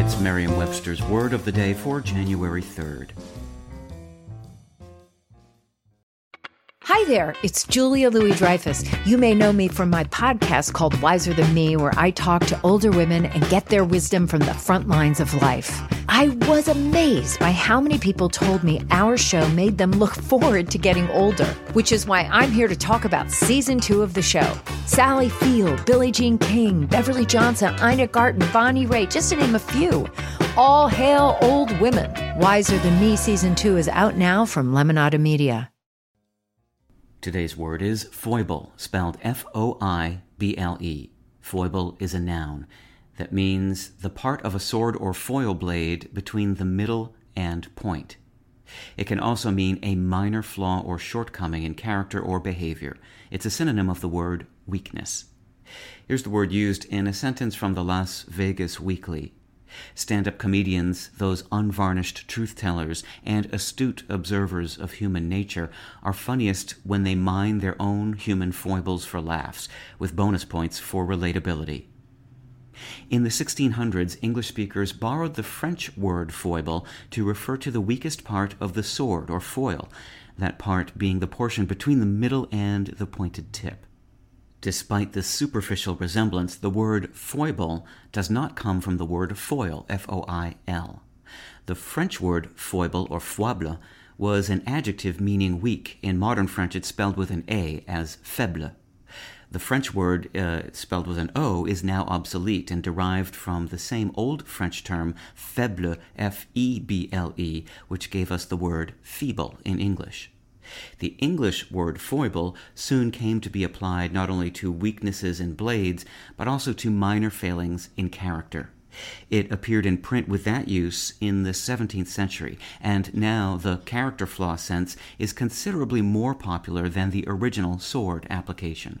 It's Merriam Webster's Word of the Day for January 3rd. Hi there, it's Julia Louis Dreyfus. You may know me from my podcast called Wiser Than Me, where I talk to older women and get their wisdom from the front lines of life. I was amazed by how many people told me our show made them look forward to getting older, which is why I'm here to talk about season two of the show. Sally Field, Billie Jean King, Beverly Johnson, Ina Garten, Bonnie Raitt, just to name a few. All hail old women. Wiser Than Me season two is out now from Lemonada Media. Today's word is foible, spelled F O I B L E. Foible is a noun that means the part of a sword or foil blade between the middle and point. It can also mean a minor flaw or shortcoming in character or behavior. It's a synonym of the word weakness. Here's the word used in a sentence from the Las Vegas Weekly. Stand up comedians, those unvarnished truth tellers, and astute observers of human nature, are funniest when they mine their own human foibles for laughs, with bonus points for relatability. In the 1600s, English speakers borrowed the French word foible to refer to the weakest part of the sword or foil, that part being the portion between the middle and the pointed tip. Despite this superficial resemblance, the word foible does not come from the word foil, F O I L. The French word foible or foible was an adjective meaning weak. In modern French, it's spelled with an A as faible. The French word uh, spelled with an O is now obsolete and derived from the same old French term feble, F E B L E, which gave us the word feeble in English. The English word foible soon came to be applied not only to weaknesses in blades, but also to minor failings in character. It appeared in print with that use in the 17th century, and now the character flaw sense is considerably more popular than the original sword application.